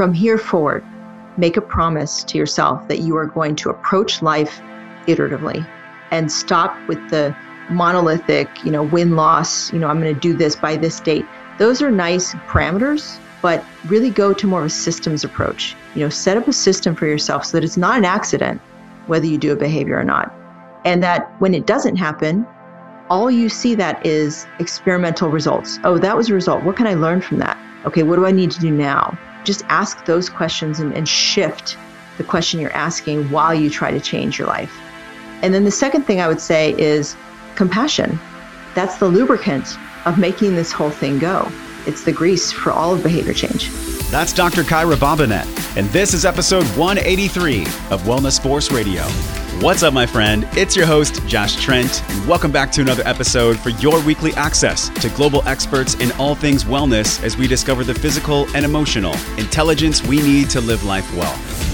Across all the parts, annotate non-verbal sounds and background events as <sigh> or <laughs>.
from here forward, make a promise to yourself that you are going to approach life iteratively and stop with the monolithic, you know, win loss, you know, I'm going to do this by this date. Those are nice parameters, but really go to more of a systems approach. You know, set up a system for yourself so that it's not an accident whether you do a behavior or not. And that when it doesn't happen, all you see that is experimental results. Oh, that was a result. What can I learn from that? Okay, what do I need to do now? Just ask those questions and, and shift the question you're asking while you try to change your life. And then the second thing I would say is compassion. That's the lubricant of making this whole thing go. It's the grease for all of behavior change. That's Dr. Kyra Bobinet, and this is episode 183 of Wellness Force Radio. What's up, my friend? It's your host, Josh Trent, and welcome back to another episode for your weekly access to global experts in all things wellness as we discover the physical and emotional intelligence we need to live life well.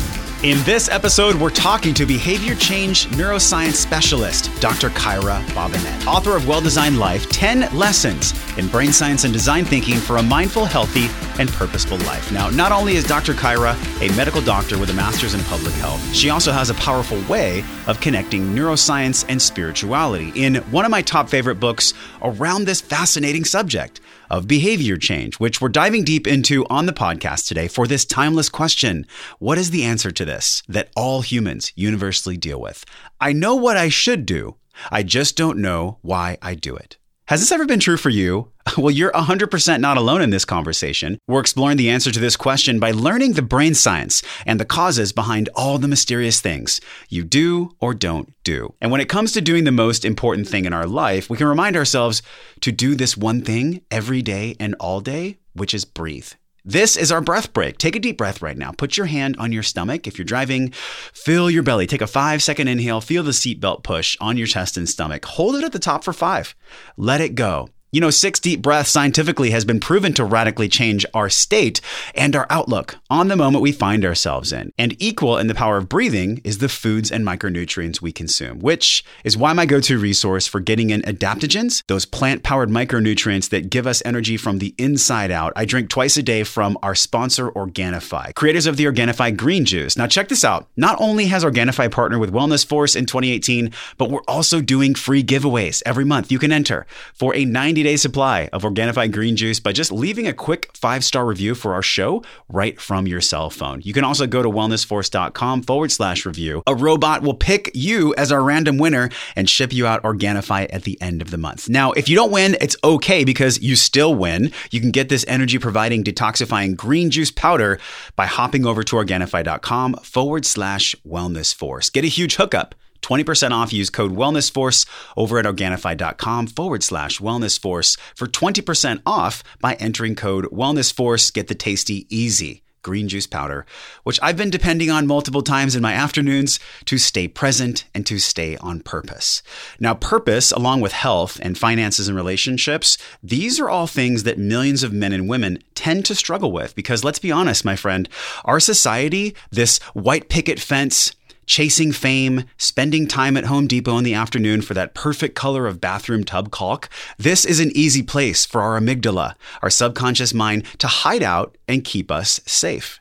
In this episode, we're talking to behavior change neuroscience specialist, Dr. Kyra Bobinet, author of Well Designed Life 10 Lessons in Brain Science and Design Thinking for a Mindful, Healthy, and Purposeful Life. Now, not only is Dr. Kyra a medical doctor with a master's in public health, she also has a powerful way of connecting neuroscience and spirituality in one of my top favorite books around this fascinating subject of behavior change, which we're diving deep into on the podcast today for this timeless question What is the answer to this that all humans universally deal with? I know what I should do, I just don't know why I do it. Has this ever been true for you? <laughs> Well, you're 100% not alone in this conversation. We're exploring the answer to this question by learning the brain science and the causes behind all the mysterious things you do or don't do. And when it comes to doing the most important thing in our life, we can remind ourselves to do this one thing every day and all day, which is breathe. This is our breath break. Take a deep breath right now. Put your hand on your stomach. If you're driving, fill your belly. Take a five second inhale. Feel the seatbelt push on your chest and stomach. Hold it at the top for five. Let it go. You know, six deep breaths scientifically has been proven to radically change our state and our outlook on the moment we find ourselves in. And equal in the power of breathing is the foods and micronutrients we consume, which is why my go to resource for getting in adaptogens, those plant powered micronutrients that give us energy from the inside out, I drink twice a day from our sponsor, Organifi, creators of the Organifi green juice. Now, check this out. Not only has Organifi partnered with Wellness Force in 2018, but we're also doing free giveaways every month you can enter for a 90 day supply of Organifi green juice by just leaving a quick five star review for our show right from your cell phone. You can also go to wellnessforce.com forward slash review. A robot will pick you as our random winner and ship you out Organifi at the end of the month. Now, if you don't win, it's okay because you still win. You can get this energy providing detoxifying green juice powder by hopping over to Organifi.com forward slash wellness force. Get a huge hookup 20% off. Use code WellnessForce over at Organifi.com forward slash WellnessForce for 20% off by entering code WellnessForce. Get the tasty, easy green juice powder, which I've been depending on multiple times in my afternoons to stay present and to stay on purpose. Now, purpose, along with health and finances and relationships, these are all things that millions of men and women tend to struggle with because let's be honest, my friend, our society, this white picket fence, chasing fame, spending time at Home Depot in the afternoon for that perfect color of bathroom tub caulk, this is an easy place for our amygdala, our subconscious mind, to hide out and keep us safe.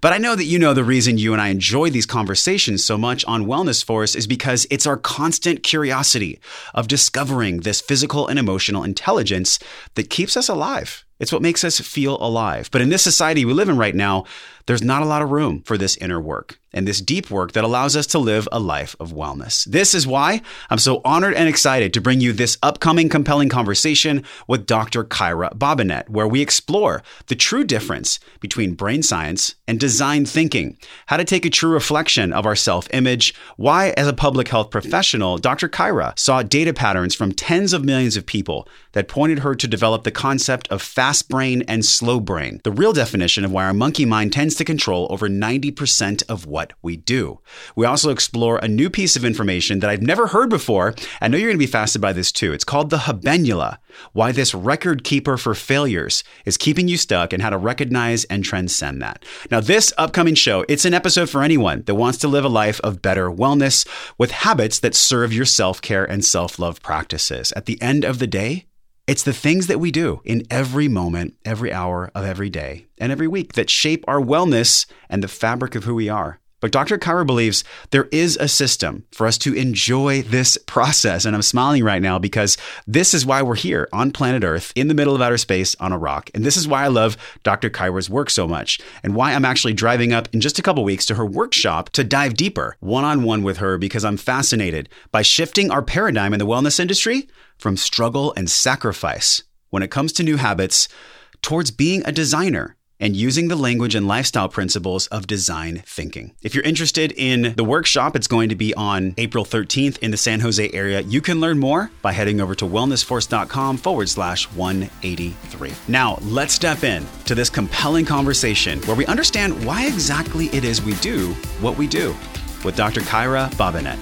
But I know that you know the reason you and I enjoy these conversations so much on Wellness Force is because it's our constant curiosity of discovering this physical and emotional intelligence that keeps us alive. It's what makes us feel alive. But in this society we live in right now, there's not a lot of room for this inner work and this deep work that allows us to live a life of wellness. This is why I'm so honored and excited to bring you this upcoming compelling conversation with Dr. Kyra Bobinet, where we explore the true difference between brain science and design thinking, how to take a true reflection of our self image, why, as a public health professional, Dr. Kyra saw data patterns from tens of millions of people that pointed her to develop the concept of fast brain and slow brain, the real definition of why our monkey mind tends to control over 90% of what what we do. We also explore a new piece of information that I've never heard before. I know you're going to be fascinated by this too. It's called the habenula, why this record keeper for failures is keeping you stuck and how to recognize and transcend that. Now, this upcoming show, it's an episode for anyone that wants to live a life of better wellness with habits that serve your self-care and self-love practices. At the end of the day, It's the things that we do in every moment, every hour of every day, and every week that shape our wellness and the fabric of who we are. But Dr. Kyra believes there is a system for us to enjoy this process. And I'm smiling right now because this is why we're here on planet Earth in the middle of outer space on a rock. And this is why I love Dr. Kyra's work so much and why I'm actually driving up in just a couple weeks to her workshop to dive deeper one on one with her because I'm fascinated by shifting our paradigm in the wellness industry from struggle and sacrifice when it comes to new habits towards being a designer and using the language and lifestyle principles of design thinking. If you're interested in the workshop, it's going to be on April 13th in the San Jose area. You can learn more by heading over to wellnessforce.com forward slash 183. Now, let's step in to this compelling conversation where we understand why exactly it is we do what we do with Dr. Kyra Bobinet.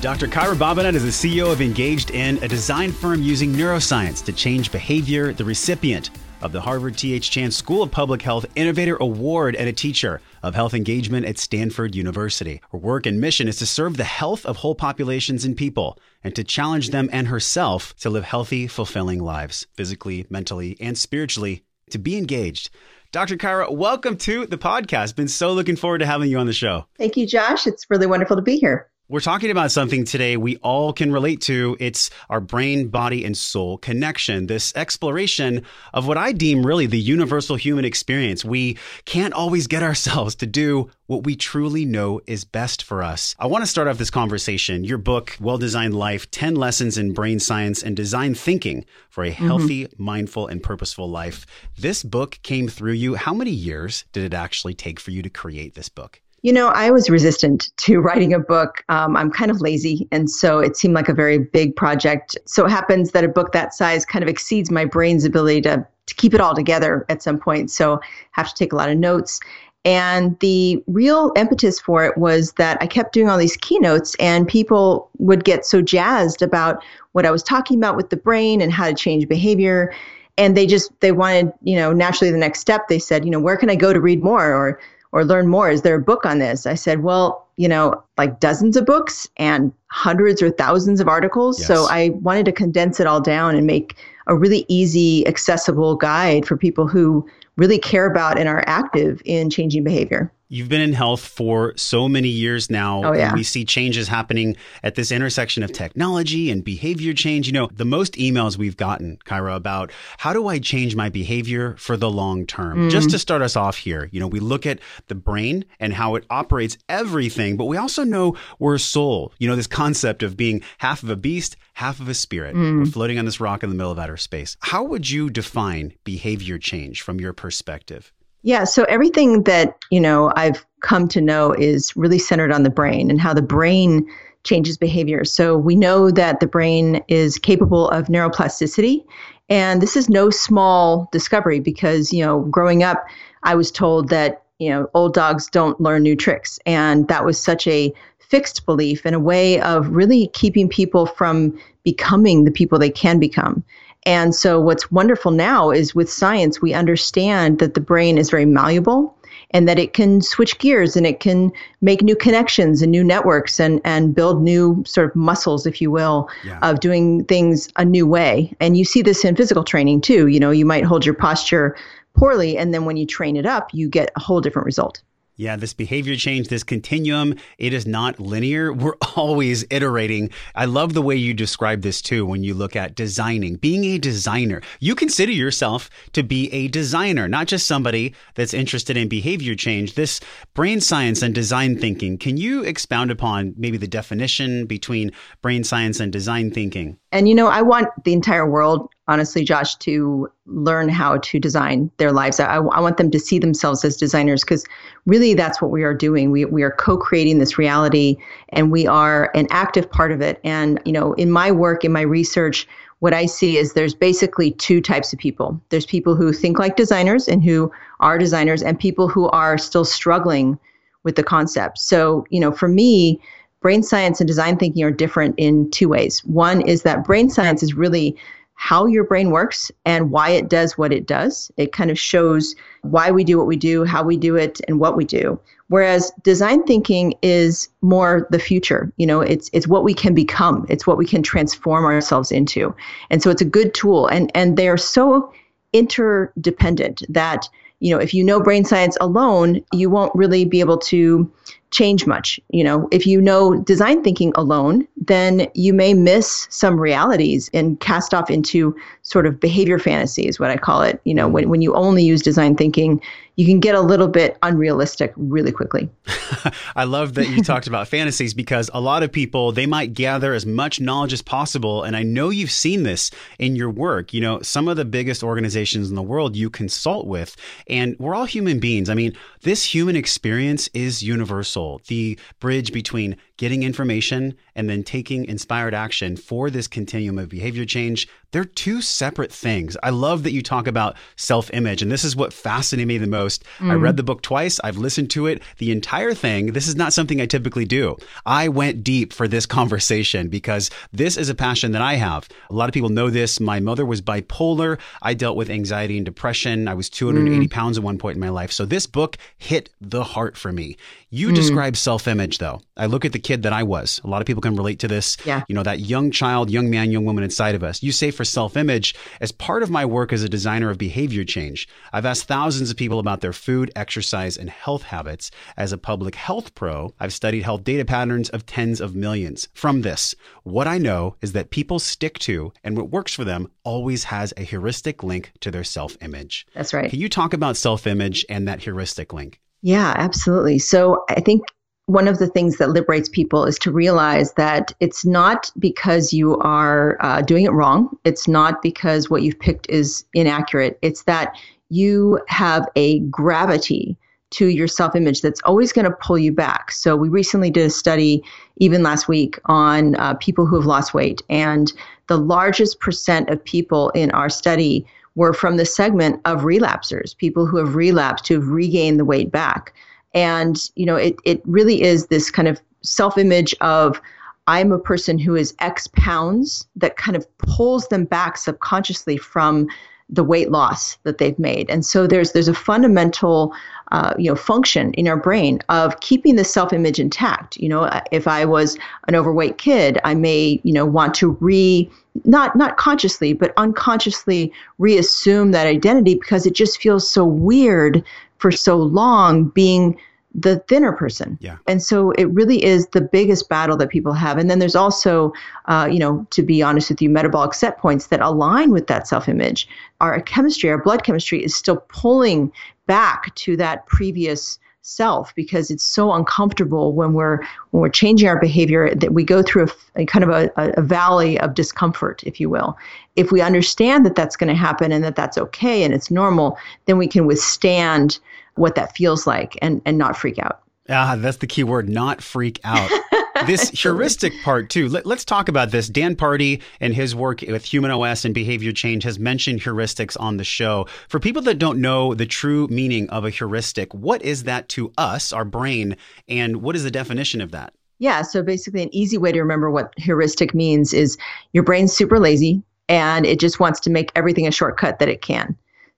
Dr. Kyra Bobinet is the CEO of Engaged In, a design firm using neuroscience to change behavior, the recipient of the Harvard T.H. Chan School of Public Health Innovator Award and a teacher of health engagement at Stanford University. Her work and mission is to serve the health of whole populations and people and to challenge them and herself to live healthy, fulfilling lives, physically, mentally, and spiritually, to be engaged. Dr. Kyra, welcome to the podcast. Been so looking forward to having you on the show. Thank you, Josh. It's really wonderful to be here. We're talking about something today we all can relate to. It's our brain, body, and soul connection. This exploration of what I deem really the universal human experience. We can't always get ourselves to do what we truly know is best for us. I want to start off this conversation. Your book, Well Designed Life 10 Lessons in Brain Science and Design Thinking for a mm-hmm. Healthy, mm-hmm. Mindful, and Purposeful Life. This book came through you. How many years did it actually take for you to create this book? You know, I was resistant to <laughs> writing a book. Um, I'm kind of lazy, and so it seemed like a very big project. So it happens that a book that size kind of exceeds my brain's ability to to keep it all together at some point. So I have to take a lot of notes. And the real impetus for it was that I kept doing all these keynotes, and people would get so jazzed about what I was talking about with the brain and how to change behavior. And they just they wanted, you know, naturally the next step. They said, you know, where can I go to read more? Or or learn more? Is there a book on this? I said, well, you know, like dozens of books and hundreds or thousands of articles. Yes. So I wanted to condense it all down and make a really easy, accessible guide for people who really care about and are active in changing behavior. You've been in health for so many years now. Oh, yeah. We see changes happening at this intersection of technology and behavior change. You know, the most emails we've gotten, Kyra, about how do I change my behavior for the long term? Mm. Just to start us off here, you know, we look at the brain and how it operates everything, but we also know we're a soul. You know, this concept of being half of a beast, half of a spirit. Mm. We're floating on this rock in the middle of outer space. How would you define behavior change from your perspective? Yeah, so everything that, you know, I've come to know is really centered on the brain and how the brain changes behavior. So we know that the brain is capable of neuroplasticity, and this is no small discovery because, you know, growing up, I was told that, you know, old dogs don't learn new tricks, and that was such a fixed belief and a way of really keeping people from becoming the people they can become. And so, what's wonderful now is with science, we understand that the brain is very malleable and that it can switch gears and it can make new connections and new networks and, and build new sort of muscles, if you will, yeah. of doing things a new way. And you see this in physical training too. You know, you might hold your posture poorly, and then when you train it up, you get a whole different result. Yeah, this behavior change, this continuum, it is not linear. <laughs> We're always iterating. I love the way you describe this too when you look at designing, being a designer. You consider yourself to be a designer, not just somebody that's interested in behavior change. This brain science and design thinking, can you expound upon maybe the definition between brain science and design thinking? And you know, I want the entire world, honestly, Josh, to learn how to design their lives. I, I want them to see themselves as designers because really that's what we are doing. We, we are co creating this reality and we are an active part of it. And, you know, in my work, in my research, what I see is there's basically two types of people. There's people who think like designers and who are designers, and people who are still struggling with the concept. So, you know, for me, brain science and design thinking are different in two ways. One is that brain science is really how your brain works and why it does what it does. It kind of shows why we do what we do, how we do it, and what we do. Whereas design thinking is more the future. You know, it's it's what we can become. It's what we can transform ourselves into. And so it's a good tool. And and they're so interdependent that you know if you know brain science alone you won't really be able to change much. You know, if you know design thinking alone, then you may miss some realities and cast off into sort of behavior fantasy is what I call it. You know, mm. when, when you only use design thinking, you can get a little bit unrealistic really quickly. <laughs> I love that you talked about fantasies because a lot of people they might gather as much knowledge as possible and I know you've seen this in your work. You know, some of the biggest organizations in the world you consult with and we're all human beings. I mean, this human experience is universal. The bridge between getting information and then taking inspired action for this continuum of behavior change, they're two separate things. I love that you talk about self image, and this is what fascinated me the most. Mm. I read the book twice, I've listened to it, the entire thing. This is not something I typically do. I went deep for this conversation because this is a passion that I have. A lot of people know this. My mother was bipolar. I dealt with anxiety and depression. I was 280 mm. pounds at one point in my life. So this book hit the heart for me. You mm. describe self image, though. I look at the kid that I was. A lot of people can relate to this. Yeah. You know, that young child, young man, young woman inside of us. You say for self image, as part of my work as a designer of behavior change, I've asked thousands of people about their food, exercise, and health habits. As a public health pro, I've studied health data patterns of tens of millions. From this, what I know is that people stick to and what works for them always has a heuristic link to their self image. That's right. Can you talk about self image and that heuristic link? Yeah, absolutely. So I think one of the things that liberates people is to realize that it's not because you are uh, doing it wrong. It's not because what you've picked is inaccurate. It's that you have a gravity to your self image that's always going to pull you back. So, we recently did a study, even last week, on uh, people who have lost weight. And the largest percent of people in our study were from the segment of relapsers, people who have relapsed, who have regained the weight back. And, you know, it, it really is this kind of self image of, I'm a person who is X pounds that kind of pulls them back subconsciously from the weight loss that they've made. And so there's there's a fundamental uh, you know function in our brain of keeping the self-image intact. You know, if I was an overweight kid, I may you know want to re not not consciously but unconsciously reassume that identity because it just feels so weird for so long being the thinner person. Yeah. And so it really is the biggest battle that people have. And then there's also, uh, you know, to be honest with you, metabolic set points that align with that self image. Our chemistry, our blood chemistry is still pulling back to that previous self because it's so uncomfortable when we're when we're changing our behavior that we go through a, a kind of a, a, valley of discomfort if you will. If we understand that that's going to happen and that that's okay and it's normal then we can withstand what that feels like and and not freak out. Ah that's the key word not freak out <laughs> this <laughs> heuristic part too. Let, us talk about this. Dan Pardi and his work with Human OS and behavior change has mentioned heuristics on the show. For people that don't know the true meaning of a heuristic, what is that to us, our brain, and what is the definition of that? Yeah, so basically, an easy way to remember what heuristic means is your brain's super lazy and it just wants to make everything a shortcut that it can.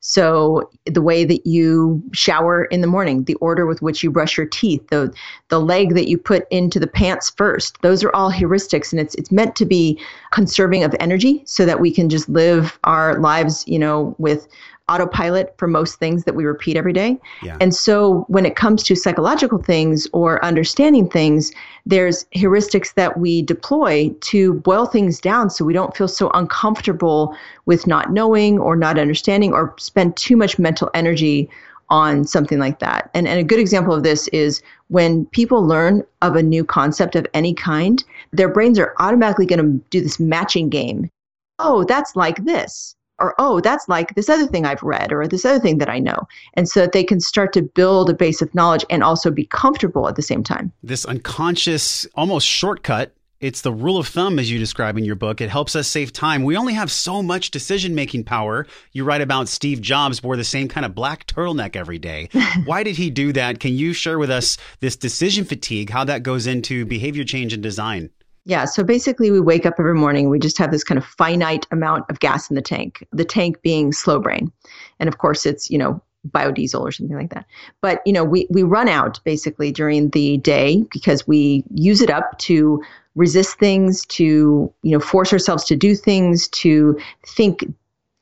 So the way that you shower in the morning, the order with which you brush your teeth, the the leg that you put into the pants first, those are all heuristics and it's it's meant to be conserving of energy so that we can just live our lives, you know, with autopilot for most things that we repeat every day. Yeah. And so when it comes to psychological things or understanding things, there's heuristics that we deploy to boil things down so we don't feel so uncomfortable with not knowing or not understanding or spend too much mental energy on something like that. And, and a good example of this is when people learn of a new concept of any kind, their brains are automatically going to do this matching game. Oh, that's like this or oh that's like this other thing i've read or this other thing that i know and so that they can start to build a base of knowledge and also be comfortable at the same time. This unconscious almost shortcut it's the rule of thumb as you describe in your book. It helps us save time. We only have so much decision making power. You write about steve jobs wore the same kind of black turtleneck every day. <laughs> Why did he do that? Can you share with us this decision fatigue how that goes into behavior change and design Yeah, so basically, we wake up every morning. We just have this kind of finite amount of gas in the tank. The tank being slow brain, and of course, it's you know biodiesel or something like that. But you know, we we run out basically during the day because we use it up to resist things, to you know force ourselves to do things, to think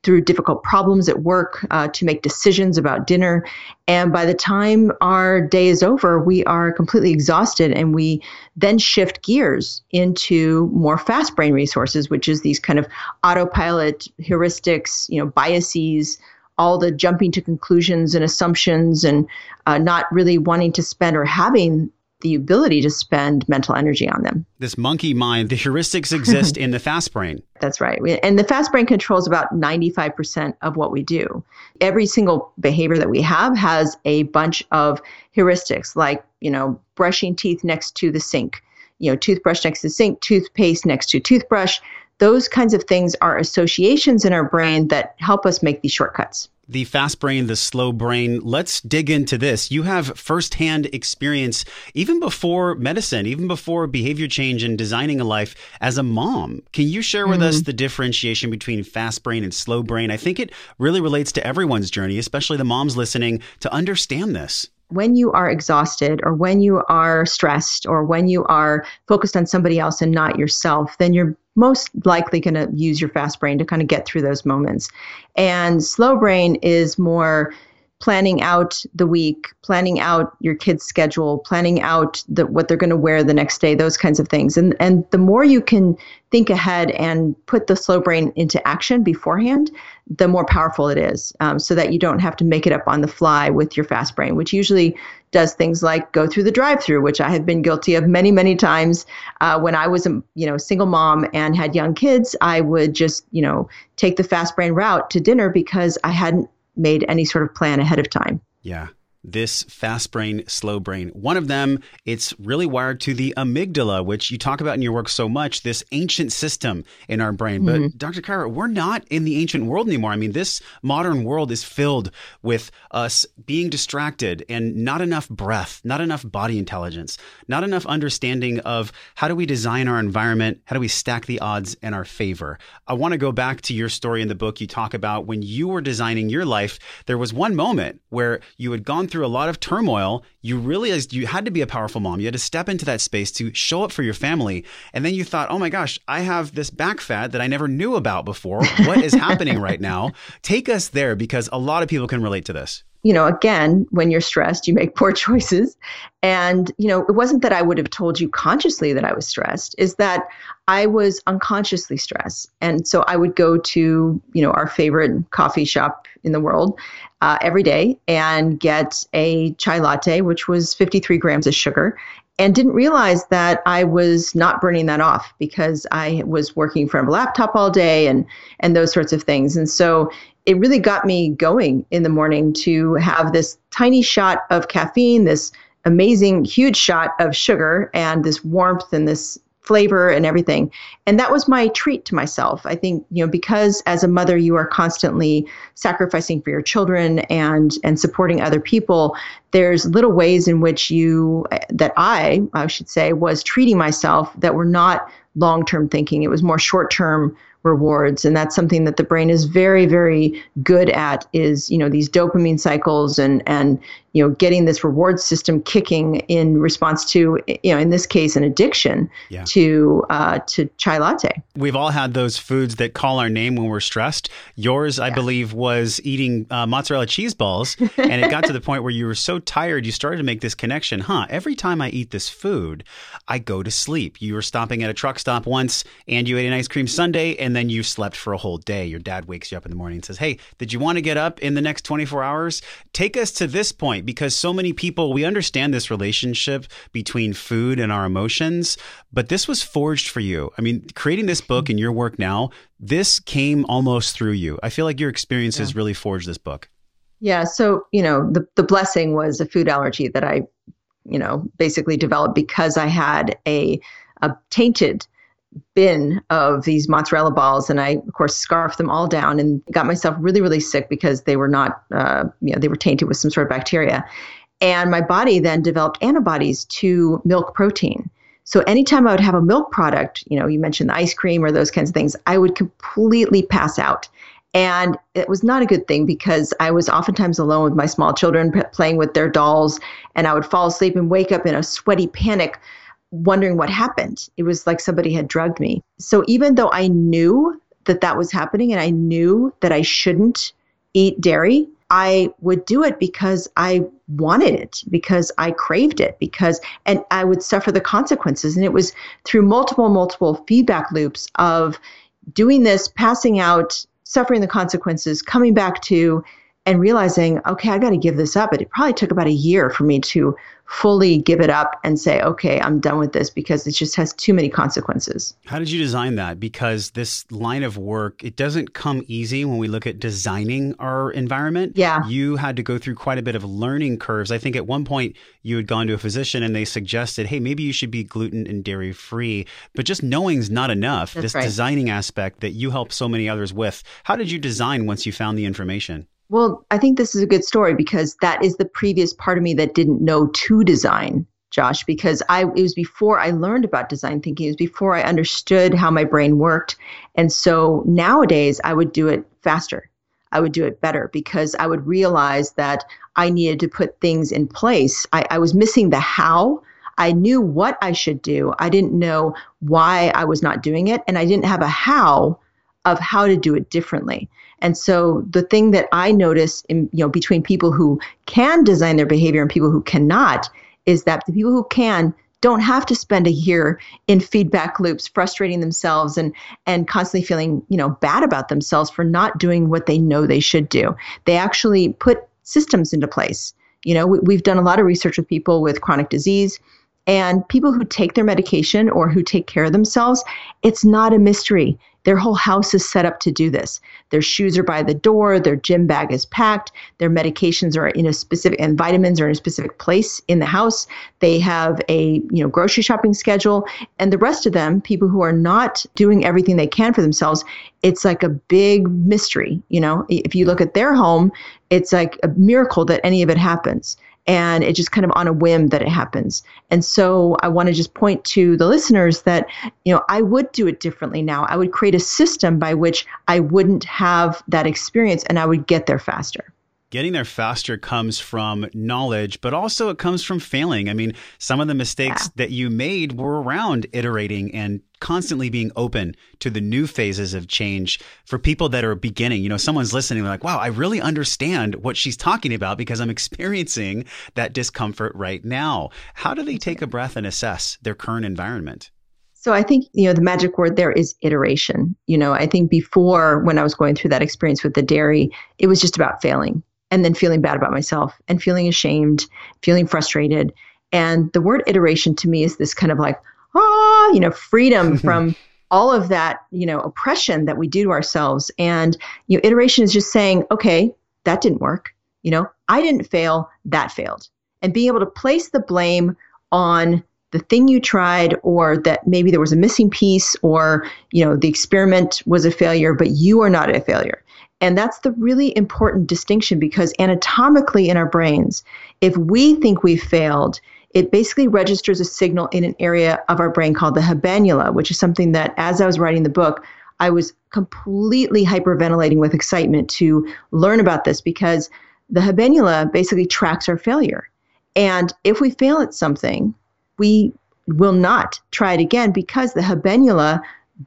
through difficult problems at work, uh, to make decisions about dinner. And by the time our day is over, we are completely exhausted and we then shift gears into more fast brain resources, which is these kind of autopilot heuristics, you know, biases, all the jumping to conclusions and assumptions and uh, not really wanting to spend or having the ability to spend mental energy on them. This monkey mind, the heuristics exist <laughs> in the fast brain. That's right. And the fast brain controls about 95% of what we do. Every single behavior that we have has a bunch of heuristics, like, you know, brushing teeth next to the sink, you know, toothbrush next to the sink, toothpaste next to toothbrush. Those kinds of things are associations in our brain that help us make these shortcuts the fast brain, the slow brain. Let's dig into this. You have firsthand experience, even before medicine, even before behavior change and designing a life as a mom. Can you share with mm-hmm. us the differentiation between fast brain and slow brain? I think it really relates to everyone's journey, especially the moms listening, to understand this when you are exhausted or when you are stressed or when you are focused on somebody else and not yourself, then you're most likely going to use your fast brain to kind of get through those moments. And slow brain is more planning out the week, planning out your kids' schedule, planning out the, what they're going to wear the next day, those kinds of things. And and the more you can think ahead and put the slow brain into action beforehand, the more powerful it is. Um, so that you don't have to make it up on the fly with your fast brain, which usually does things like go through the drive-through, which I have been guilty of many, many times. Uh, when I was a you know single mom and had young kids, I would just you know take the fast brain route to dinner because I hadn't made any sort of plan ahead of time. Yeah this fast brain, slow brain. One of them, it's really wired to the amygdala, which you talk about in your work so much, this ancient system in our brain. Mm-hmm. But Dr. Kyra, we're not in the ancient world anymore. I mean, this modern world is filled with us being distracted and not enough breath, not enough body intelligence, not enough understanding of how do we design our environment? How do we stack the odds in our favor? I want to go back to your story in the book. You talk about when you were designing your life, there was one moment where you had gone through a lot of turmoil, you realized you had to be a powerful mom. You had to step into that space to show up for your family. And then you thought, oh my gosh, I have this back fat that I never knew about before. What is happening right now? <laughs> Take us there because a lot of people can relate to this you know, again, when you're stressed, you make poor <laughs> choices. And, you know, it wasn't that I would have told you consciously that I was stressed, is that I was unconsciously stressed. And so I would go to, you know, our favorite coffee shop in the world uh, every day and get a chai latte, which was 53 grams of sugar. And didn't realize that I was not burning that off because I was working from a laptop all day and and those sorts of things. And so it really got me going in the morning to have this tiny shot of caffeine, this amazing huge shot of sugar, and this warmth and this flavor and everything. And that was my treat to myself. I think, you know, because as a mother you are constantly sacrificing for your children and and supporting other people, there's little ways in which you that I, I should say, was treating myself that were not long-term thinking. It was more short-term rewards. And that's something that the brain is very very good at is you know these dopamine cycles and and you know getting this reward system kicking in response to you know in this case an addiction yeah. to uh, to chai latte we've all had those foods that call our name when we're stressed yours i believe was eating uh, mozzarella cheese balls <laughs> and it got to the point where you were so tired you started to make this connection huh every time i eat this food i go to sleep you were stopping at a truck stop once and you ate an ice cream sundae and and then you slept for a whole day. Your dad wakes you up in the morning and says, Hey, did you want to get up in the next 24 hours? Take us to this point because so many people, we understand this relationship between food and our emotions, but this was forged for you. I mean, creating this book and your work now, this came almost through you. I feel like your experiences yeah. really forged this book. Yeah. So, you know, the, the blessing was a food allergy that I, you know, basically developed because I had a, a tainted bin of these mozzarella balls and I of course scarfed them all down and got myself really really sick because they were not uh, you know they were tainted with some sort of bacteria and my body then developed antibodies to milk protein So anytime I would have a milk product, you know, you mentioned the ice cream or those kinds of things, I would completely pass out. And it was not a good thing because I was oftentimes alone with my small children p- playing with their dolls, and I would fall asleep and wake up in a sweaty panic, wondering what happened. It was like somebody had drugged me. So even though I knew that that was happening and I knew that I shouldn't eat dairy, I would do it because I wanted it, because I craved it, because, and I would suffer the consequences. And it was through multiple, multiple feedback loops of doing this, passing out, suffering the consequences, coming back to, and realizing, okay, I got to give this up. But it probably took about a year for me to fully give it up and say, okay, I'm done with this because it just has too many consequences. How did you design that? Because this line of work, it doesn't come easy when we look at designing our environment. Yeah. You had to go through quite a bit of learning curves. I think at one point you had gone to a physician and they suggested, hey, maybe you should be gluten and dairy free. But just knowing's not enough. That's this right. designing aspect that you help so many others with. How did you design once you found the information? Well, I think this is a good story because that is the previous part of me that didn't know to design, Josh, because I it was before I learned about design thinking, it was before I understood how my brain worked. And so nowadays I would do it faster. I would do it better because I would realize that I needed to put things in place. I, I was missing the how. I knew what I should do. I didn't know why I was not doing it. And I didn't have a how of how to do it differently. And so the thing that I notice in you know between people who can design their behavior and people who cannot is that the people who can don't have to spend a year in feedback loops frustrating themselves and and constantly feeling you know bad about themselves for not doing what they know they should do they actually put systems into place you know we, we've done a lot of research with people with chronic disease and people who take their medication or who take care of themselves, it's not a mystery. Their whole house is set up to do this. Their shoes are by the door, their gym bag is packed, their medications are in a specific and vitamins are in a specific place in the house. They have a, you know, grocery shopping schedule and the rest of them, people who are not doing everything they can for themselves, it's like a big mystery, you know. If you look at their home, it's like a miracle that any of it happens and it just kind of on a whim that it happens. And so I want to just point to the listeners that, you know, I would do it differently now. I would create a system by which I wouldn't have that experience and I would get there faster getting there faster comes from knowledge, but also it comes from failing. I mean, some of the mistakes yeah. that you made were around iterating and constantly being open to the new phases of change for people that are beginning. You know, someone's listening, like, wow, I really understand what she's talking about because I'm experiencing that discomfort right now. How do they take a breath and assess their current environment? So I think, you know, the magic word there is iteration. You know, I think before when I was going through that experience with the dairy, it was just about failing and then feeling bad about myself and feeling ashamed, feeling frustrated. And the word iteration to me is this kind of like, ah, you know, freedom <laughs> from all of that, you know, oppression that we do to ourselves. And, you know, iteration is just saying, okay, that didn't work. You know, I didn't fail, that failed. And being able to place the blame on the thing you tried or that maybe there was a missing piece or you know the experiment was a failure but you are not a failure and that's the really important distinction because anatomically in our brains, if we think we've failed, it basically registers a signal in an area of our brain called the habenula, which is something that as I was writing the book, I was completely hyperventilating with excitement to learn about this because the habenula basically tracks our failure. And if we fail at something, we will not try it again because the habenula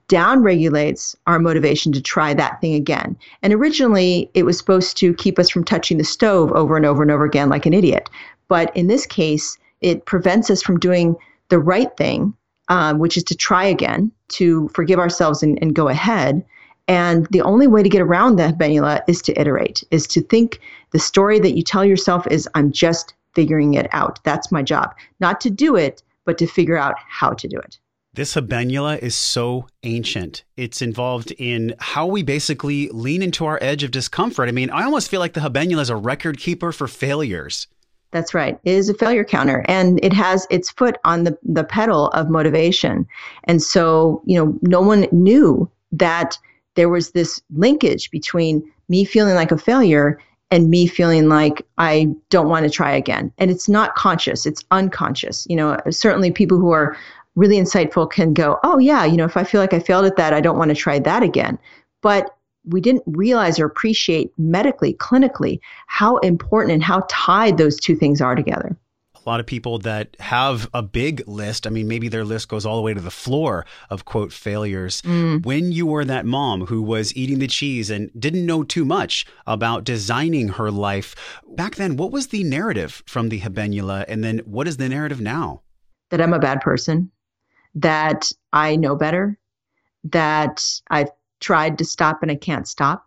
downregulates our motivation to try that thing again. And originally, it was supposed to keep us from touching the stove over and over and over again like an idiot. But in this case, it prevents us from doing the right thing, um, which is to try again, to forgive ourselves and, and go ahead. And the only way to get around that habenula is to iterate, is to think the story that you tell yourself is, I'm just figuring it out. That's my job. Not to do it, but to figure out how to do it. This habenula is so ancient. It's involved in how we basically lean into our edge of discomfort. I mean, I almost feel like the habenula is a record keeper for failures. That's right. It is a failure counter and it has its foot on the, the pedal of motivation. And so, you know, no one knew that there was this linkage between me feeling like a failure and me feeling like I don't want to try again. And it's not conscious, it's unconscious. You know, certainly people who are really insightful can go, oh, yeah, you know, if I feel like I failed at that, I don't want to try that again. But we didn't realize or appreciate medically, clinically, how important and how tied those two things are together a lot of people that have a big list. I mean, maybe their list goes all the way to the floor of quote failures. Mm. When you were that mom who was eating the cheese and didn't know too much about designing her life, back then, what was the narrative from the habenula? And then what is the narrative now? That I'm a bad person, that I know better, that I've tried to stop and I can't stop,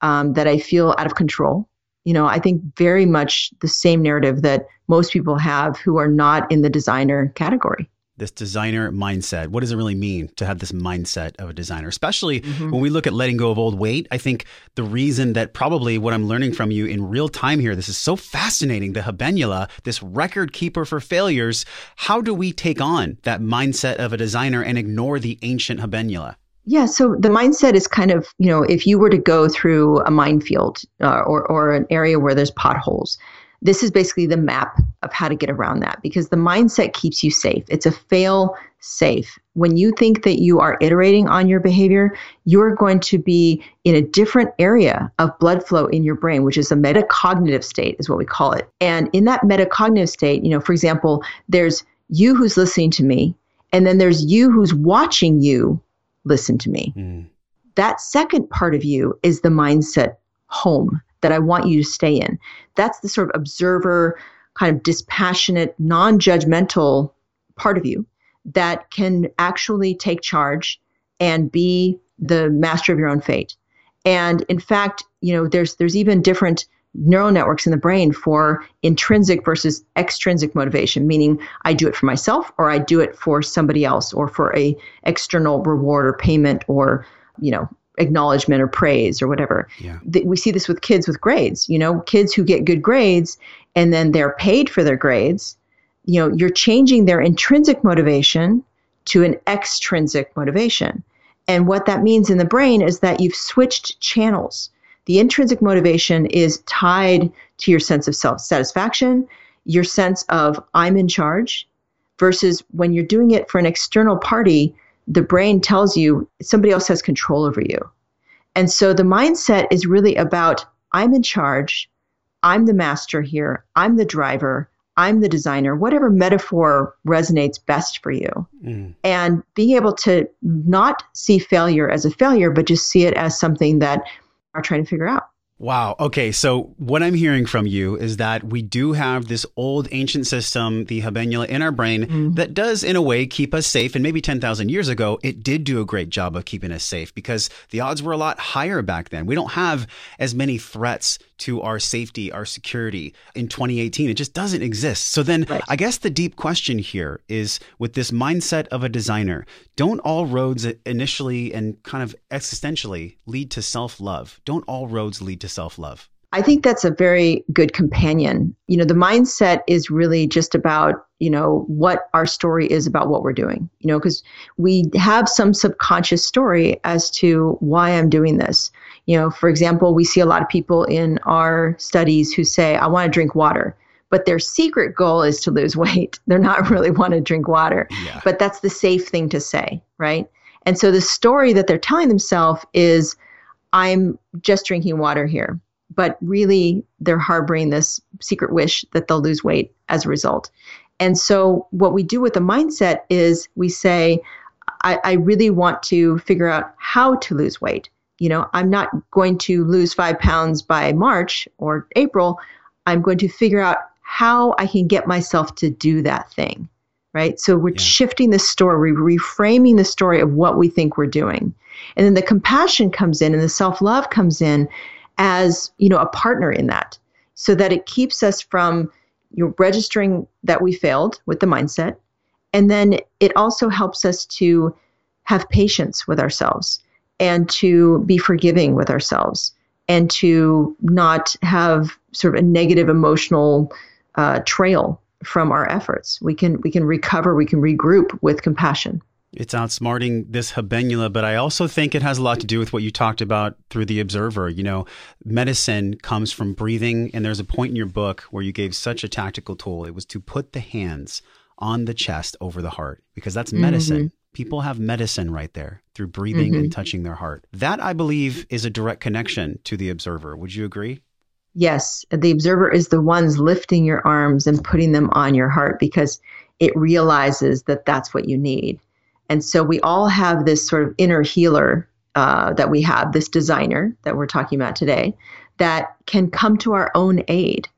um, that I feel out of control you know, I think very much the same narrative that most people have who are not in the designer category. This designer mindset. What does it really mean to have this mindset of a designer? Especially mm-hmm. when we look at letting go of old weight. I think the reason that probably what I'm learning from you in real time here, this is so fascinating. The habenula, this record keeper for failures. How do we take on that mindset of a designer and ignore the ancient habenula? Yeah, so the mindset is kind of, you know, if you were to go through a minefield uh, or, or an area where there's potholes, this is basically the map of how to get around that because the mindset keeps you safe. It's a fail safe. When you think that you are iterating on your behavior, you're going to be in a different area of blood flow in your brain, which is a metacognitive state, is what we call it. And in that metacognitive state, you know, for example, there's you who's listening to me, and then there's you who's watching you listen to me. Mm. That second part of you is the mindset home that I want you to stay in. That's the sort of observer, kind of dispassionate, non judgmental part of you that can actually take charge and be the master of your own fate. And in fact, you know, there's there's even different neural networks in the brain for intrinsic versus extrinsic motivation meaning i do it for myself or i do it for somebody else or for a external reward or payment or you know acknowledgement or praise or whatever. Yeah. we see this with kids with grades you know kids who get good grades and then they're paid for their grades you know you're changing their intrinsic motivation to an extrinsic motivation. And what that means in the brain is that you've switched channels. The intrinsic motivation is tied to your sense of self satisfaction, your sense of I'm in charge, versus when you're doing it for an external party, the brain tells you somebody else has control over you. And so the mindset is really about I'm in charge, I'm the master here, I'm the driver, I'm the designer, whatever metaphor resonates best for you. Mm. And being able to not see failure as a failure, but just see it as something that are trying to figure out. Wow. Okay. So what I'm hearing from you is that we do have this old ancient system, the habenula in our brain mm. that does in a way keep us safe. And maybe 10,000 years ago, it did do a great job of keeping us safe because the odds were a lot higher back then. We don't have as many threats to our safety, our security in 2018. It just doesn't exist. So then right. I guess the deep question here is with this mindset of a designer, don't all roads initially and kind of existentially lead to self love? Don't all roads lead to self love? I think that's a very good companion. You know, the mindset is really just about, you know, what our story is about what we're doing, you know, because we have some subconscious story as to why I'm doing this. You know, for example, we see a lot of people in our studies who say, I want to drink water but their secret goal is to lose <laughs> weight. They're not really want to drink water, yeah. but that's the safe thing to say, right? And so the story that they're telling themselves is, I'm just drinking water here. But really, they're harboring this secret wish that they'll lose weight as a result. And so, what we do with the mindset is we say, I, I really want to figure out how to lose weight. You know, I'm not going to lose five pounds by March or April. I'm going to figure out how I can get myself to do that thing. Right. So we're yeah. shifting the story, reframing the story of what we think we're doing. And then the compassion comes in and the self love comes in as, you know, a partner in that so that it keeps us from you know, registering that we failed with the mindset. And then it also helps us to have patience with ourselves and to be forgiving with ourselves and to not have sort of a negative emotional uh, trail from our efforts. We can we can recover, we can regroup with compassion. It's outsmarting this habenula, but I also think it has a lot to do with what you talked about through the observer. You know, medicine comes from breathing, and there's a point in your book where you gave such a tactical tool. It was to put the hands on the chest over the heart because that's medicine. Mm-hmm. People have medicine right there through breathing mm-hmm. and touching their heart. That, I believe, is a direct connection to the observer. Would you agree? Yes. The observer is the ones lifting your arms and putting them on your heart because it realizes that that's what you need. And so we all have this sort of inner healer uh, that we have, this designer that we're talking about today, that can come to our own aid.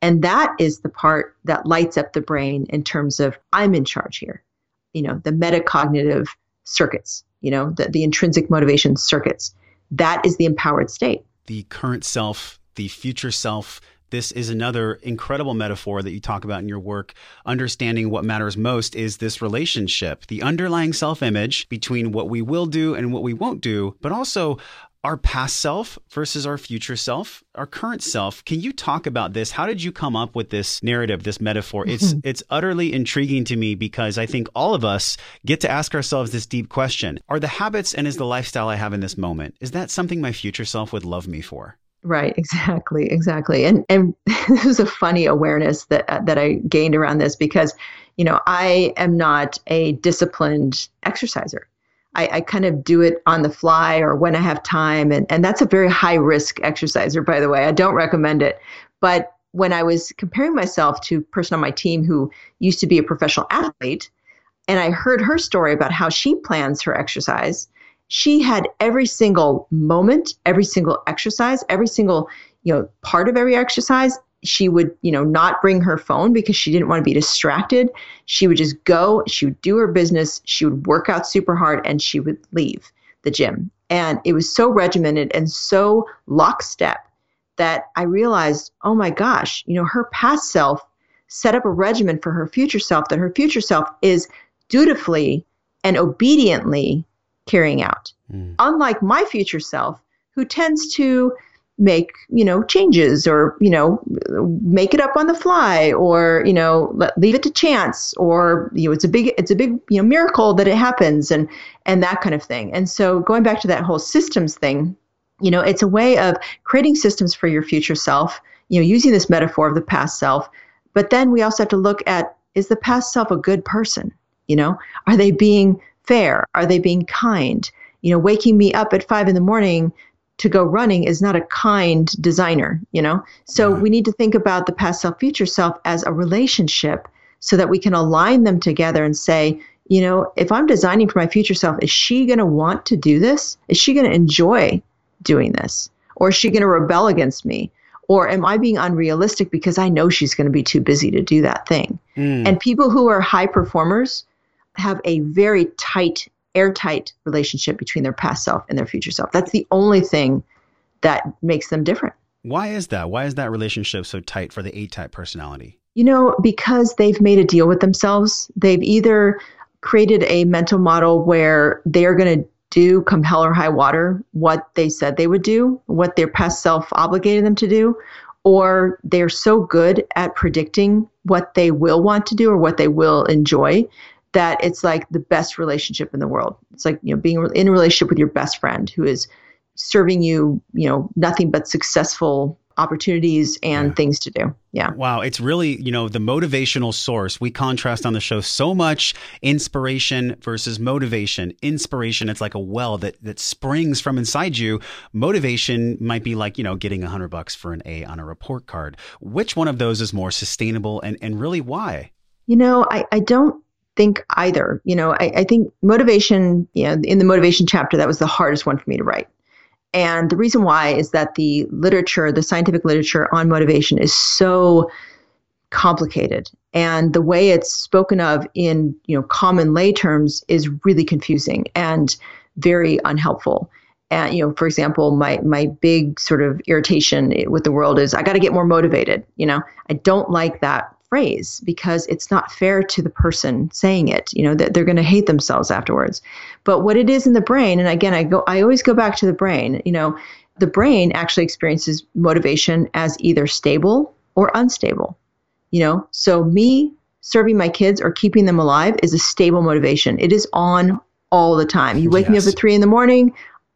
And that is the part that lights up the brain in terms of I'm in charge here. You know, the metacognitive circuits, you know, the, the intrinsic motivation circuits. That is the empowered state. The current self, the future self, this is another incredible metaphor that you talk about in your work. Understanding what matters most is this relationship, the underlying self image between what we will do and what we won't do, but also our past self versus our future self, our current self. Can you talk about this? How did you come up with this narrative, this metaphor? It's mm-hmm. it's utterly intriguing to me because I think all of us get to ask ourselves this deep question. Are the habits and is the lifestyle I have in this moment, is that something my future self would love me for? Right, exactly, exactly. And and <laughs> this was a funny awareness that uh, that I gained around this because, you know, I am not a disciplined exerciser. I, I kind of do it on the fly or when I have time, and and that's a very high risk exerciser, by the way. I don't recommend it. But when I was comparing myself to a person on my team who used to be a professional athlete, and I heard her story about how she plans her exercise, she had every single moment, every single exercise, every single, you know, part of every exercise. She would, you know, not bring her phone because she didn't want to be distracted. She would just go, she would do her business, she would work out super hard, and she would leave the gym. And it was so regimented and so lockstep that I realized, oh my gosh, you know, her past self set up a regimen for her future self that her future self is dutifully and obediently carrying out. Mm. Unlike my future self, who tends to make you know changes or you know make it up on the fly or you know let, leave it to chance or you know it's a big it's a big you know miracle that it happens and and that kind of thing and so going back to that whole systems thing you know it's a way of creating systems for your future self you know using this metaphor of the past self but then we also have to look at is the past self a good person you know are they being fair? Are they being kind? You know, waking me up at five in the morning to go running is not a kind designer, you know? So we need to think about the past self, future self as a relationship so that we can align them together and say, you know, if I'm designing for my future self, is she going to want to do this? Is she going to enjoy doing this? Or is she going to rebel against me? Or am I being unrealistic because I know she's going to be too busy to do that thing? Mm. And people who are high performers, have a very tight, airtight relationship between their past self and their future self. That's the only thing that makes them different. Why is that? Why is that relationship so tight for the A type personality? You know, because they've made a deal with themselves. They've either created a mental model where they're going to do, come hell or high water, what they said they would do, what their past self obligated them to do, or they're so good at predicting what they will want to do or what they will enjoy that it's like the best relationship in the world. It's like, you know, being in a relationship with your best friend who is serving you, you know, nothing but successful opportunities and yeah. things to do. Yeah. Wow. It's really, you know, the motivational source. We contrast on the show so much inspiration versus motivation. Inspiration, it's like a well that, that springs from inside you. Motivation might be like, you know, getting a hundred bucks for an A on a report card. Which one of those is more sustainable and, and really why? You know, I, I don't think either. You know, I, I think motivation, you know, in the motivation chapter, that was the hardest one for me to write. And the reason why is that the literature, the scientific literature on motivation is so complicated. And the way it's spoken of in, you know, common lay terms is really confusing and very unhelpful. And, you know, for example, my my big sort of irritation with the world is I got to get more motivated. You know, I don't like that phrase because it's not fair to the person saying it you know that they're going to hate themselves afterwards. But what it is in the brain and again i go i always go back to the brain you know the brain actually experiences motivation as either stable or unstable you know? So me serving my kids or keeping them alive is a stable motivation. It is on all the time. You wake yes. me up at three in the morning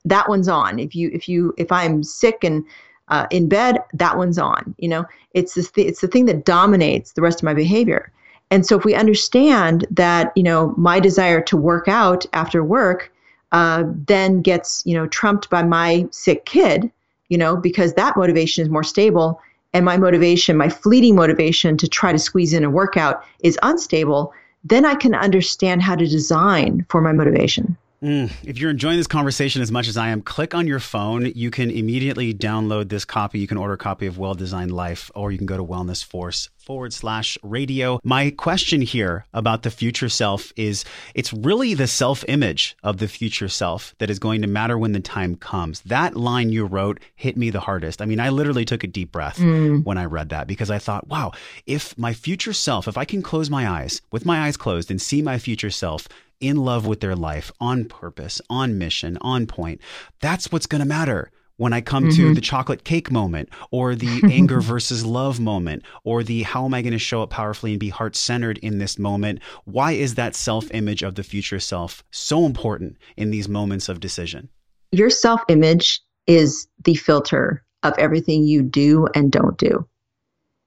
that one's on. If you if you if i'm sick and uh, in bed, that one's on. You know, it's this th- it's the thing that dominates the rest of my behavior. And so if we understand that, you know, my desire to work out after work uh, then gets, you know, trumped by my sick kid, you know, because that motivation is more stable and my motivation, my fleeting motivation to try to squeeze in a workout is unstable, then I can understand how to design for my motivation. Mm, if you're enjoying this conversation as much as I am, click on your phone. You can immediately download this copy. You can order a copy of Well Designed Life, or you can go to Wellness Force forward slash radio. My question here about the future self is it's really the self image of the future self that is going to matter when the time comes. That line you wrote hit me the hardest. I mean, I literally took a deep breath mm. when I read that because I thought, wow, if my future self, if I can close my eyes with my eyes closed and see my future self, in love with their life, on purpose, on mission, on point. That's what's going to matter when I come mm-hmm. to the chocolate cake moment or the <laughs> anger versus love moment or the how am I going to show up powerfully and be heart centered in this moment? Why is that self image of the future self so important in these moments of decision? Your self image is the filter of everything you do and don't do.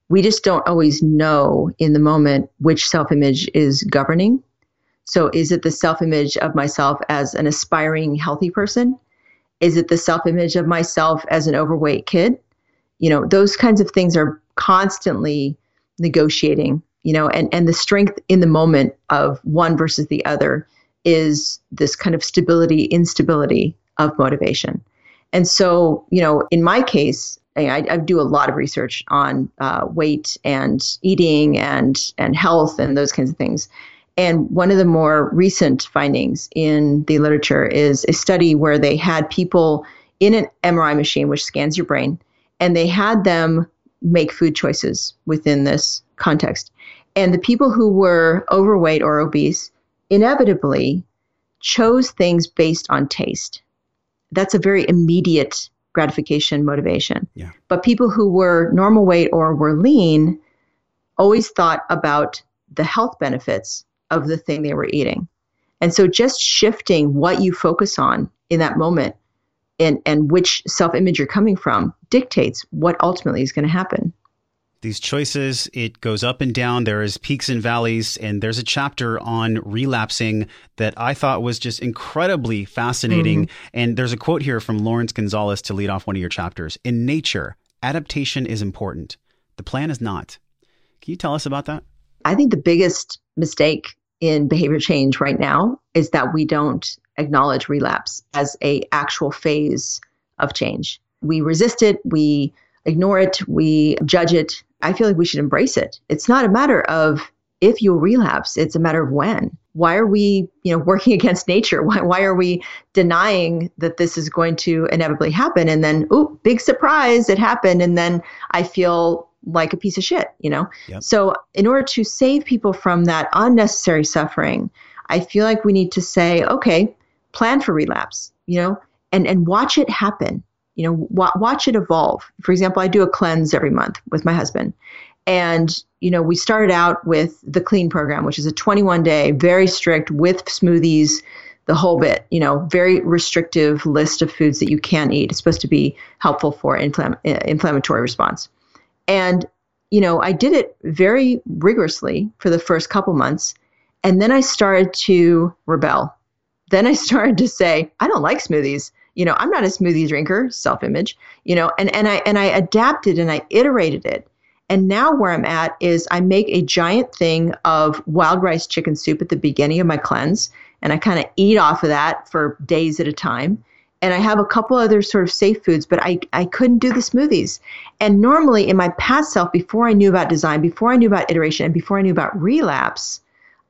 We just don't always know in the moment which self image is governing so is it the self image of myself as an aspiring healthy person? Is it the self image of myself as an overweight kid? You know, those kinds of things are constantly negotiating, you know, and, and the strength in the moment of one versus the other is this kind of stability, instability of motivation. And so, you know, in my case, I, I do a lot of research on uh, weight and eating and and health and those kinds of things. And one of the more recent findings in the literature is a study where they had people in an MRI machine, which scans your brain, and they had them make food choices within this context. And the people who were overweight or obese inevitably chose things based on taste. That's a very immediate gratification motivation. Yeah. But people who were normal weight or were lean always thought about the health benefits of the thing they were eating. And so just shifting what you focus on in that moment and, and which self image you're coming from dictates what ultimately is going to happen. These choices, it goes up and down. There is peaks and valleys. And there's a chapter on relapsing that I thought was just incredibly fascinating. Mm-hmm. And there's a quote here from Laurence Gonzales to lead off one of your chapters. In nature, adaptation is important. The plan is not. Can you tell us about that? I think the biggest mistake in behavior change right now is that we don't acknowledge relapse as a actual phase of change. We resist it, we ignore it, we judge it. I feel like we should embrace it. It's not a matter of if you'll relapse, it's a matter of when. Why are we, you know, working <laughs> against nature? Why, why are we denying that this is going to inevitably happen? And then, oh, big surprise, it happened. And then I feel like a piece of shit, you know? Yep. So, in order to save people from that unnecessary suffering, I feel like we need to say, okay, plan for relapse, you know, and, and watch it happen, you know, w- watch it evolve. For example, I do a cleanse every month with my husband. And, you know, we started out with the clean program, which is a 21 day, very strict with smoothies, the whole bit, you know, very restrictive list of foods that you can't eat. It's supposed to be helpful for infl- inflammatory response. And, you know, I did it very rigorously for the first couple months. And then I started to rebel. Then I <laughs> started to say, I don't like smoothies. You know, I'm not a smoothie drinker, self-image, you know, and, and I and I adapted and I iterated it. And now where I'm at is I make a giant thing of wild rice chicken soup at the beginning of my cleanse. And I kind of eat off of that for days at a time and I have a couple other sort of safe foods, but I, I couldn't do the smoothies. And normally in my past self, before I knew about design, before I knew about iteration, and before I knew about relapse,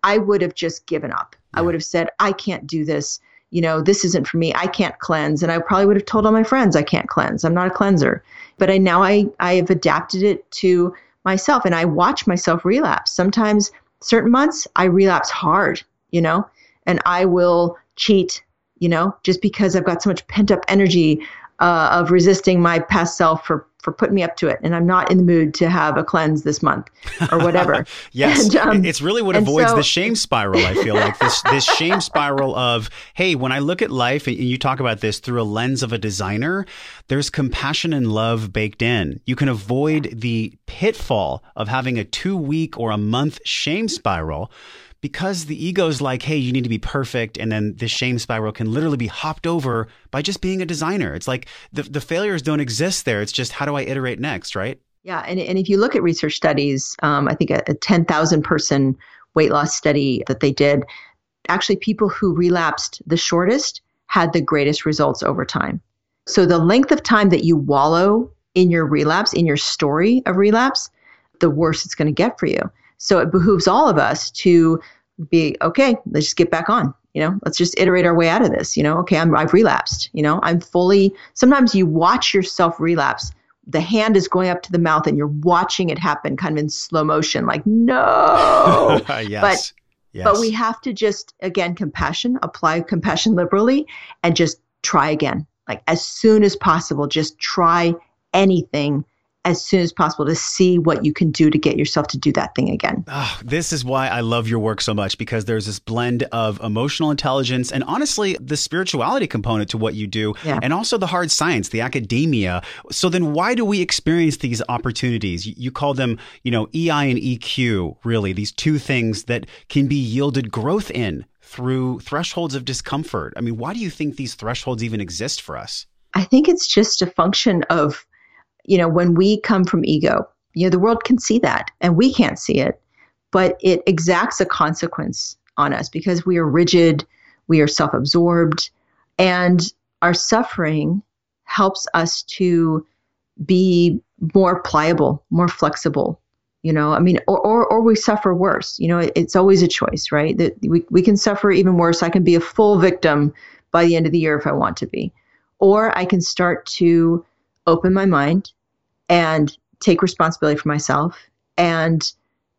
I would have just given up. Yeah. I would have said, I can't do this. You know, this isn't for me. I can't cleanse. And I probably would have told all my friends I can't cleanse. I'm not a cleanser. But I now I, I have adapted it to myself and I watch myself relapse. Sometimes certain months I relapse hard, you know, and I will cheat you know, just because I've got so much pent up energy uh, of resisting my past self for for putting me up to it. And i'm not in the mood to have a cleanse this month or whatever. <laughs> Yes. And, um, it's really what avoids so, the shame spiral i feel like. This this shame spiral of hey when i look at life and you talk about this through a lens of a designer there's compassion and love baked in. You can avoid the pitfall of having a two week or a month shame spiral because the ego's like, hey, you need to be perfect. And then this shame spiral can literally be hopped over by just being a designer. It's like the, the failures don't exist there. It's just how do I iterate next, right? Yeah. And, and if you look at research studies, um, I think a, a 10,000 person weight loss study that they did, actually, people who relapsed the shortest had the greatest results over time. So the length of time that you wallow in your relapse, in your story of relapse, the worse it's going to get for you. So it behooves all of us to be okay, let's just get back on. You know, let's just iterate our way out of this. You know, okay, I'm, I've relapsed. You know, I'm fully. Sometimes you watch yourself relapse. The hand is going up to the mouth, and you're watching it happen, kind of in slow motion. Like, no. <laughs> yes. But yes. but we have to just again compassion, apply compassion liberally, and just try again. Like as soon as possible, just try anything as soon as possible to see what you can do to get yourself to do that thing again. Oh, this is why I love your work so much because there's this blend of emotional intelligence and honestly the spirituality component to what you do yeah. and also the hard science, the academia. So then why do we experience these opportunities? You call them, you know, EI and EQ, really, these two things that can be yielded growth in through thresholds of discomfort. I mean, why do you think these thresholds even exist for us? I think it's just a function of you know, when we come from ego, you know, the world can see that and we can't see it, but it exacts a consequence on us because we are rigid, we are self absorbed, and our suffering helps us to be more pliable, more flexible. You know, I mean, or, or, or we suffer worse. You know, it, it's always a choice, right? That we, we can suffer even worse. I can be a full victim by the end of the year if I want to be. Or I can start to open my mind and take responsibility for myself and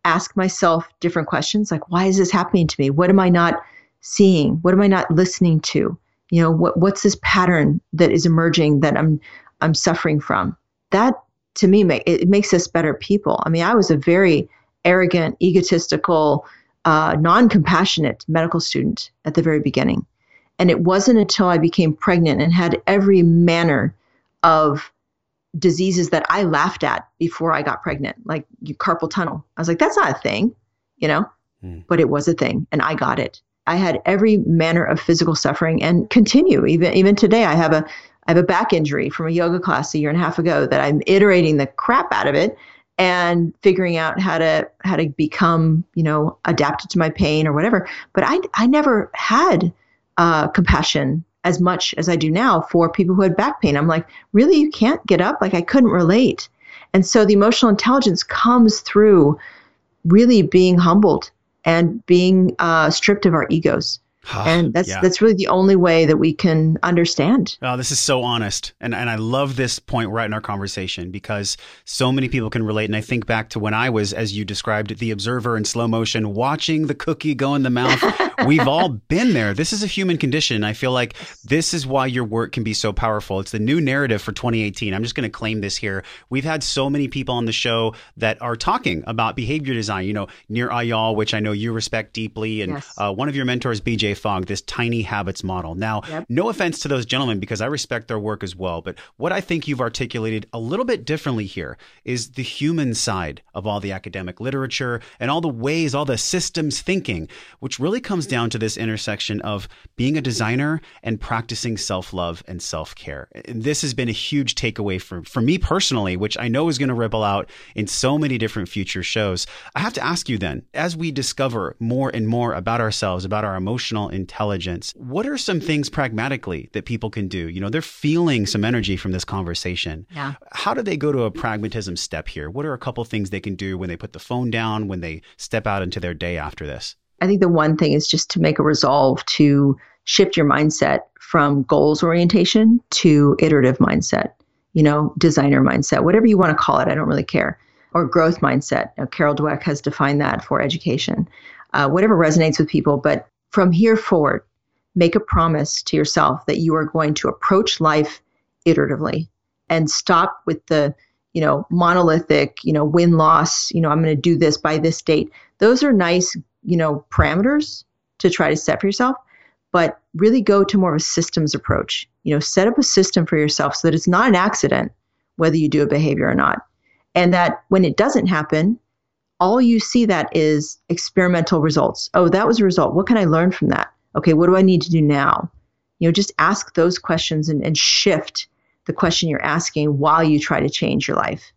ask myself different questions like why is this happening to me? What am i not seeing? What am i not listening to? You know what what's this pattern that is emerging that i'm i'm suffering from? That to me it makes us better people. I mean i was a very arrogant egotistical uh, non-compassionate medical student at the very beginning. And it wasn't until i became pregnant and had every manner of diseases that I laughed at before I got pregnant, like carpal tunnel. I was like, that's not a thing, you know, mm. but it was a thing and I got it. I had every manner of physical suffering and continue even even today. I have a I have a back injury from a yoga class a year and a half ago that I'm iterating the crap out of it and figuring out how to how to become you know adapted to my pain or whatever. But I I never had uh, compassion as much as I do now for people who had back pain. I'm like, really, you can't get up? Like, I couldn't relate. And so the emotional intelligence comes through really being humbled and being uh, stripped of our egos and that's yeah. that's really the only way that we can understand. Oh, this is so honest, and and I love this point right in our conversation because so many people can relate. And I think back to when I was, as you described, the observer in slow motion, watching the cookie go in the mouth. <laughs> We've all been there. This is a human condition. I feel like this is why your work can be so powerful. It's the new narrative for 2018. I'm just going to claim this here. We've had so many people on the show that are talking about behavior design. You know, Nir Eyal, which I know you respect deeply, and yes. uh, one of your mentors, BJ Fogg, this tiny habits model. Now, yep. no offense to those gentlemen because I respect their work as well, but what I think you've articulated a little bit differently here is the human side of all the academic literature and all the ways, all the systems thinking, which really comes down to this intersection of being a designer and practicing self love and self care. And this has been a huge takeaway for, for me personally, which I know is going to ripple out in so many different future shows. I have to ask you then, as we discover more and more about ourselves, about our emotional emotional intelligence. What are some things pragmatically that people can do? You know, they're feeling some energy from this conversation. Yeah. How do they go to a pragmatism step here? What are a couple things they can do when they put the phone down, when they step out into their day after this? I think the one thing is just to make a resolve to shift your mindset from goals orientation to iterative mindset, you know, designer mindset, whatever you want to call it. I don't really care. Or growth mindset. Now, Carol Dweck has defined that for education. Uh, whatever resonates with people, but from here forward, make a promise to yourself that you are going to approach life iteratively and stop with the you know, monolithic, you know, win loss, you know, I'm going to do this by this date. Those are nice, you know, parameters to try to set for yourself, but really go to more of a systems approach. You know, set up a system for yourself so that it's not an accident whether you do a behavior or not. And that when it doesn't happen, all you see that is experimental results. Oh, that was a result. What can I learn from that? Okay, what do I need to do now? You know, just ask those questions and, and shift the question you're asking while you try to change your life.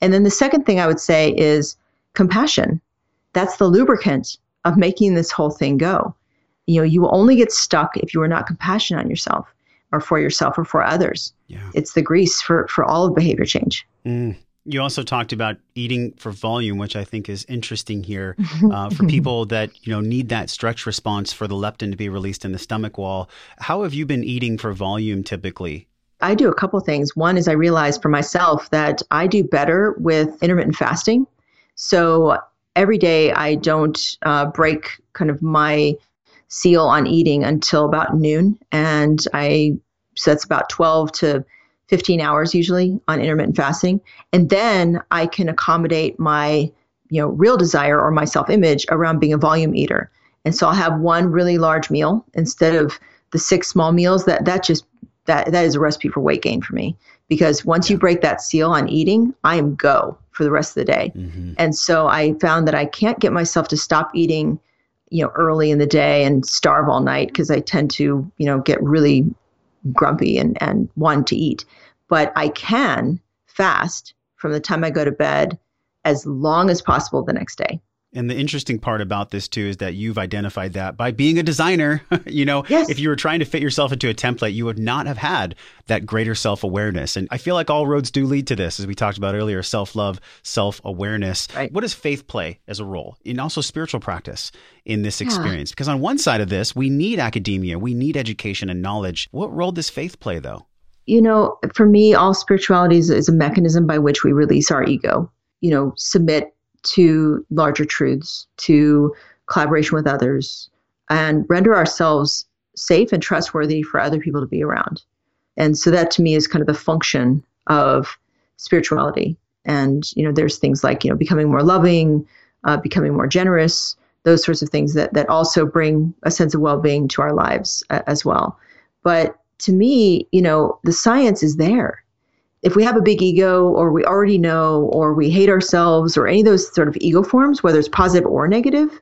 And then the second thing I would say is compassion. That's the lubricant of making this whole thing go. You know, you will only get stuck if you are not compassionate on yourself or for yourself or for others. Yeah. It's the grease for, for all of behavior change. Mm. You also talked about eating for volume, which I think is interesting here <laughs> uh, for people that you know need that stretch response for the leptin to be released in the stomach wall. How have you been eating for volume typically? I do a couple things. One is I realized for myself that I do better with intermittent fasting. So every day I don't uh, break kind of my seal on eating until about noon, and I so that's about twelve to 15 hours usually on intermittent fasting. And then I can accommodate my, you know, real desire or my self-image around being a volume eater. And so I'll have one really large meal instead of the six small meals that that just that that is a recipe for weight gain for me because once you break that seal on eating, I am go for the rest of the day. Mm-hmm. And so I found that I can't get myself to stop eating, you know, early in the day and starve all night because I tend to, you know, get really grumpy and, and want to eat. But I can fast from the time I go to bed as long as possible the next day. And the interesting part about this too is that you've identified that by being a designer, <laughs> you know, yes. if you were trying to fit yourself into a template, you would not have had that greater self awareness. And I feel like all roads do lead to this, as we talked about earlier self love, self awareness. Right. What does faith play as a role? And also spiritual practice in this experience? Yeah. Because on one side of this, we need academia, we need education and knowledge. What role does faith play, though? You know, for me, all spirituality is, is a mechanism by which we release our ego, you know, submit to larger truths, to collaboration with others, and render ourselves safe and trustworthy for other people to be around. And so that to me is kind of the function of spirituality. And, you know, there's things like, you know, becoming more loving, uh, becoming more generous, those sorts of things that, that also bring a sense of well being to our lives uh, as well. But to me, you know, the science is there if we have a big ego or we already know or we hate ourselves or any of those sort of ego forms, whether it's positive or negative,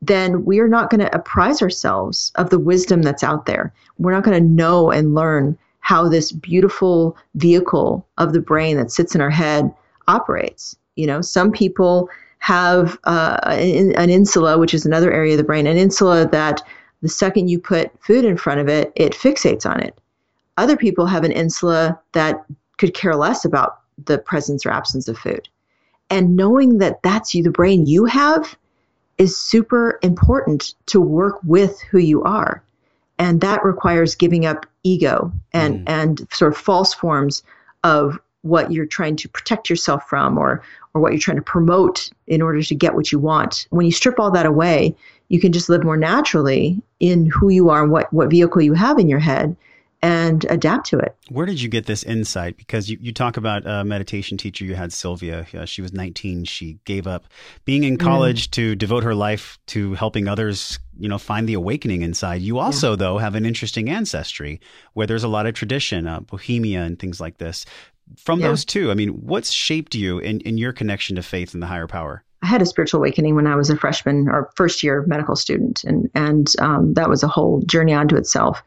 then we are not going to apprise ourselves of the wisdom that's out there. We're not going to know and learn how this beautiful vehicle of the brain that sits in our head operates. You know, some people have uh, an, an insula, which is another area of the brain, an insula that the second you put food in front of it, it fixates on it. Other people have an insula that could care less about the presence or absence of food. And knowing that that's you, the brain you have, is super important to work with who you are. And that requires giving up ego and, mm. and sort of false forms of what you're trying to protect yourself from or, or what you're trying to promote in order to get what you want. When you strip all that away, you can just live more naturally in who you are and what, what vehicle you have in your head and adapt to it. Where did you get this insight? Because you, you talk about a meditation teacher you had, Sylvia. Uh, she was 19. She gave up being in college mm. to devote her life to helping others, you know, find the awakening inside. You also, yeah. though, have an interesting ancestry where there's a lot of tradition, uh, Bohemia and things like this. From yeah. those two, I mean, what's shaped you in, in your connection to faith and the higher power? I had a spiritual awakening when I was a freshman or first year medical student, and and um, that was a whole journey unto itself.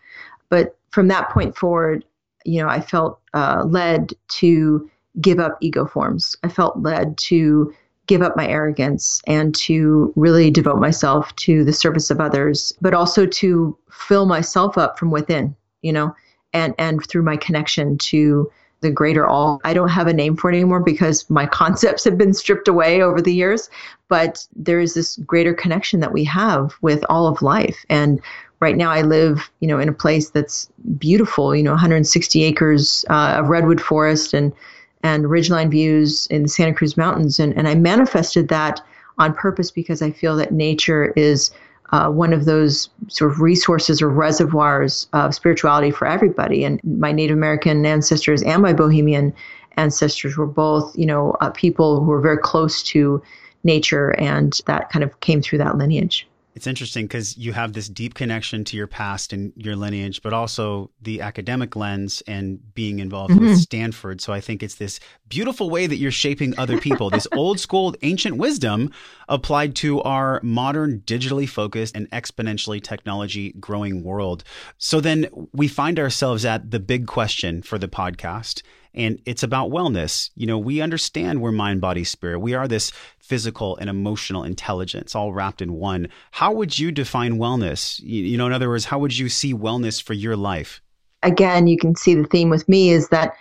But from that point forward, you know, I felt uh, led to give up ego forms. I felt led to give up my arrogance and to really devote myself to the service of others, but also to fill myself up from within, you know, and and through my connection to the greater all. I don't have a name for it anymore because my <laughs> concepts have been stripped away over the years, but there is this greater connection that we have with all of life and right now I live, you know, in a place that's beautiful, you know, 160 acres uh, of redwood forest and and ridgeline views in the Santa Cruz Mountains, and and I manifested that on purpose because I feel that nature is uh, one of those sort of resources or reservoirs of spirituality for everybody. And my Native American ancestors and my Bohemian ancestors were both, you know, uh, people who were very close to nature, and that kind of came through that lineage. It's interesting because you have this deep connection to your past and your lineage, but also the academic lens and being involved mm-hmm. with Stanford. So I think it's this beautiful way that you're shaping other people, this <laughs> old school ancient wisdom applied to our modern, digitally focused, and exponentially technology growing world. So then we find ourselves at the big question for the podcast and it's about wellness. You know, we understand we're mind, body, spirit. We are this physical and emotional intelligence all wrapped in one. How would you define wellness? You, know, in other words, how would you see wellness for your life? Again, you can see the theme with me is that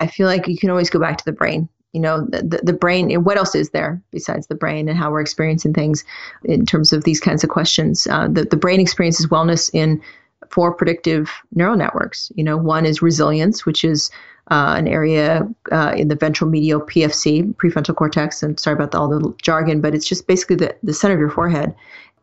I feel like you can always go back to the brain. You know, the, the, the brain, what else is there besides the brain and how we're experiencing things in terms of these kinds of questions? Uh, the, the brain experiences wellness in four predictive neural networks. You know, one is resilience, which is uh, an area uh, in the ventral medial PFC, prefrontal cortex. And sorry about the, all the jargon, but it's just basically the, the center of your forehead.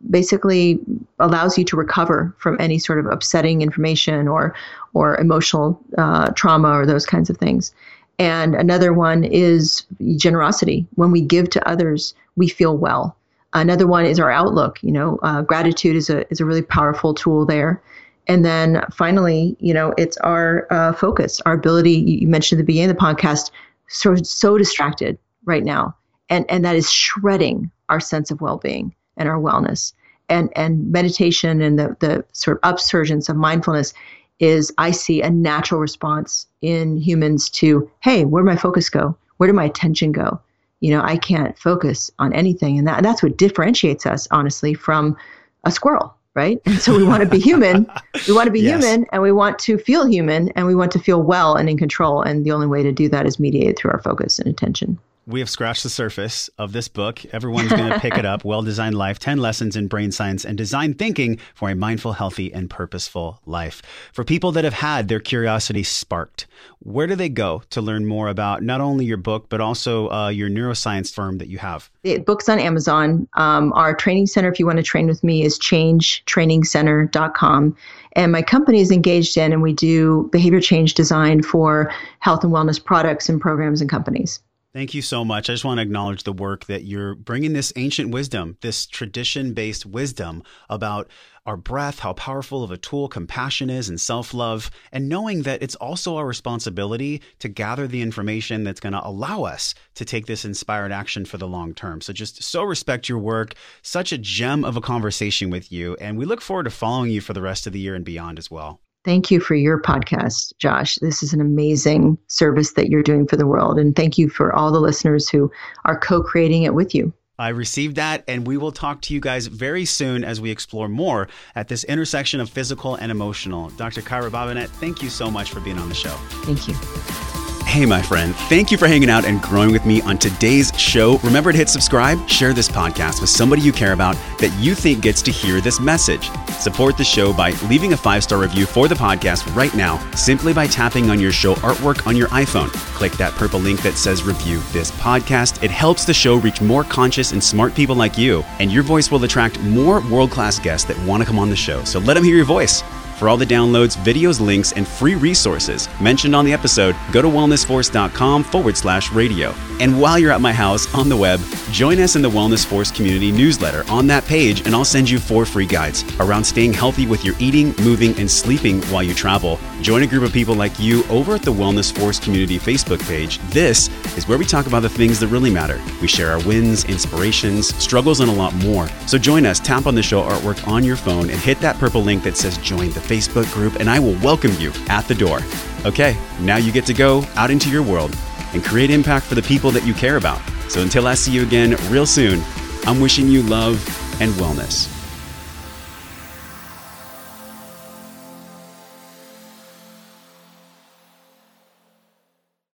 Basically, allows you to recover from any sort of upsetting information or or emotional uh, trauma or those kinds of things. And another one is generosity. When we give to others, we feel well. Another one is our outlook. You know, uh, gratitude is a is a really powerful tool there. And then finally, you know, it's our uh, focus, our ability. You mentioned at the beginning of the podcast, so so distracted right now, and and that is shredding our sense of well-being and our wellness. And and meditation and the the sort of upsurgence of mindfulness is I see a natural response in humans to, hey, where my focus go? Where did my attention go? You know, I can't focus on anything, and that that's what differentiates us, honestly, from a squirrel right? And so we want to be <laughs> human. We want to be yes. human and we want to feel human and we want to feel well and in control. And the only way to do that is mediated through our focus and attention we have scratched the surface of this book. Everyone's going <laughs> to pick it up. Well Designed Life 10 Lessons in Brain Science and Design Thinking for a Mindful, Healthy, and Purposeful Life. For people that have had their curiosity sparked, where do they go to learn more about not only your book, but also uh, your neuroscience firm that you have? The book's on Amazon. Um, our training center, if you want to train with me, is changetrainingcenter.com. And my company is engagedIN, and we do behavior change design for health and wellness products and programs and companies. Thank you so much. I just want to acknowledge the work that you're bringing this ancient wisdom, this tradition based wisdom about our breath, how powerful of a tool compassion is and self love, and knowing that it's also our responsibility to gather the information that's going to allow us to take this inspired action for the long term. So just so respect your work. Such a gem of a conversation with you. And we look forward to following you for the rest of the year and beyond as well. Thank you for your podcast, Josh. This is an amazing service that you're doing for the world. And thank you for all the listeners who are co creating it with you. I received that, and we will talk to you guys very soon as we explore more at this intersection of physical and emotional. Dr. Kyra Bobinet, thank you so much for being on the show. Thank you. Hey, my friend, thank you for hanging out and growing with me on today's show. Remember to hit subscribe, share this podcast with somebody you care about that you think gets to hear this message. Support the show by leaving a five star review for the podcast right now, simply by tapping on your show artwork on your iPhone. Click that purple link that says review this podcast. It helps the show reach more conscious and smart people like you, and your voice will attract more world class guests that want to come on the show. So let them hear your voice. For all the downloads, videos, links, and free resources mentioned on the episode, go to wellnessforce.com forward slash radio. And while you're at my house on the web, join us in the Wellness Force community newsletter on that page, and I'll send you four free guides around staying healthy with your eating, moving, and sleeping while you travel. Join a group of people like you over at the Wellness Force community Facebook page. This is where we talk about the things that really matter. We share our wins, inspirations, struggles, and a lot more. So join us, tap on the show artwork on your phone, and hit that purple link that says join the Facebook group, and I will welcome you at the door. Okay, now you get to go out into your world and create impact for the people that you care about. So until I see you again real soon, I'm wishing you love and wellness.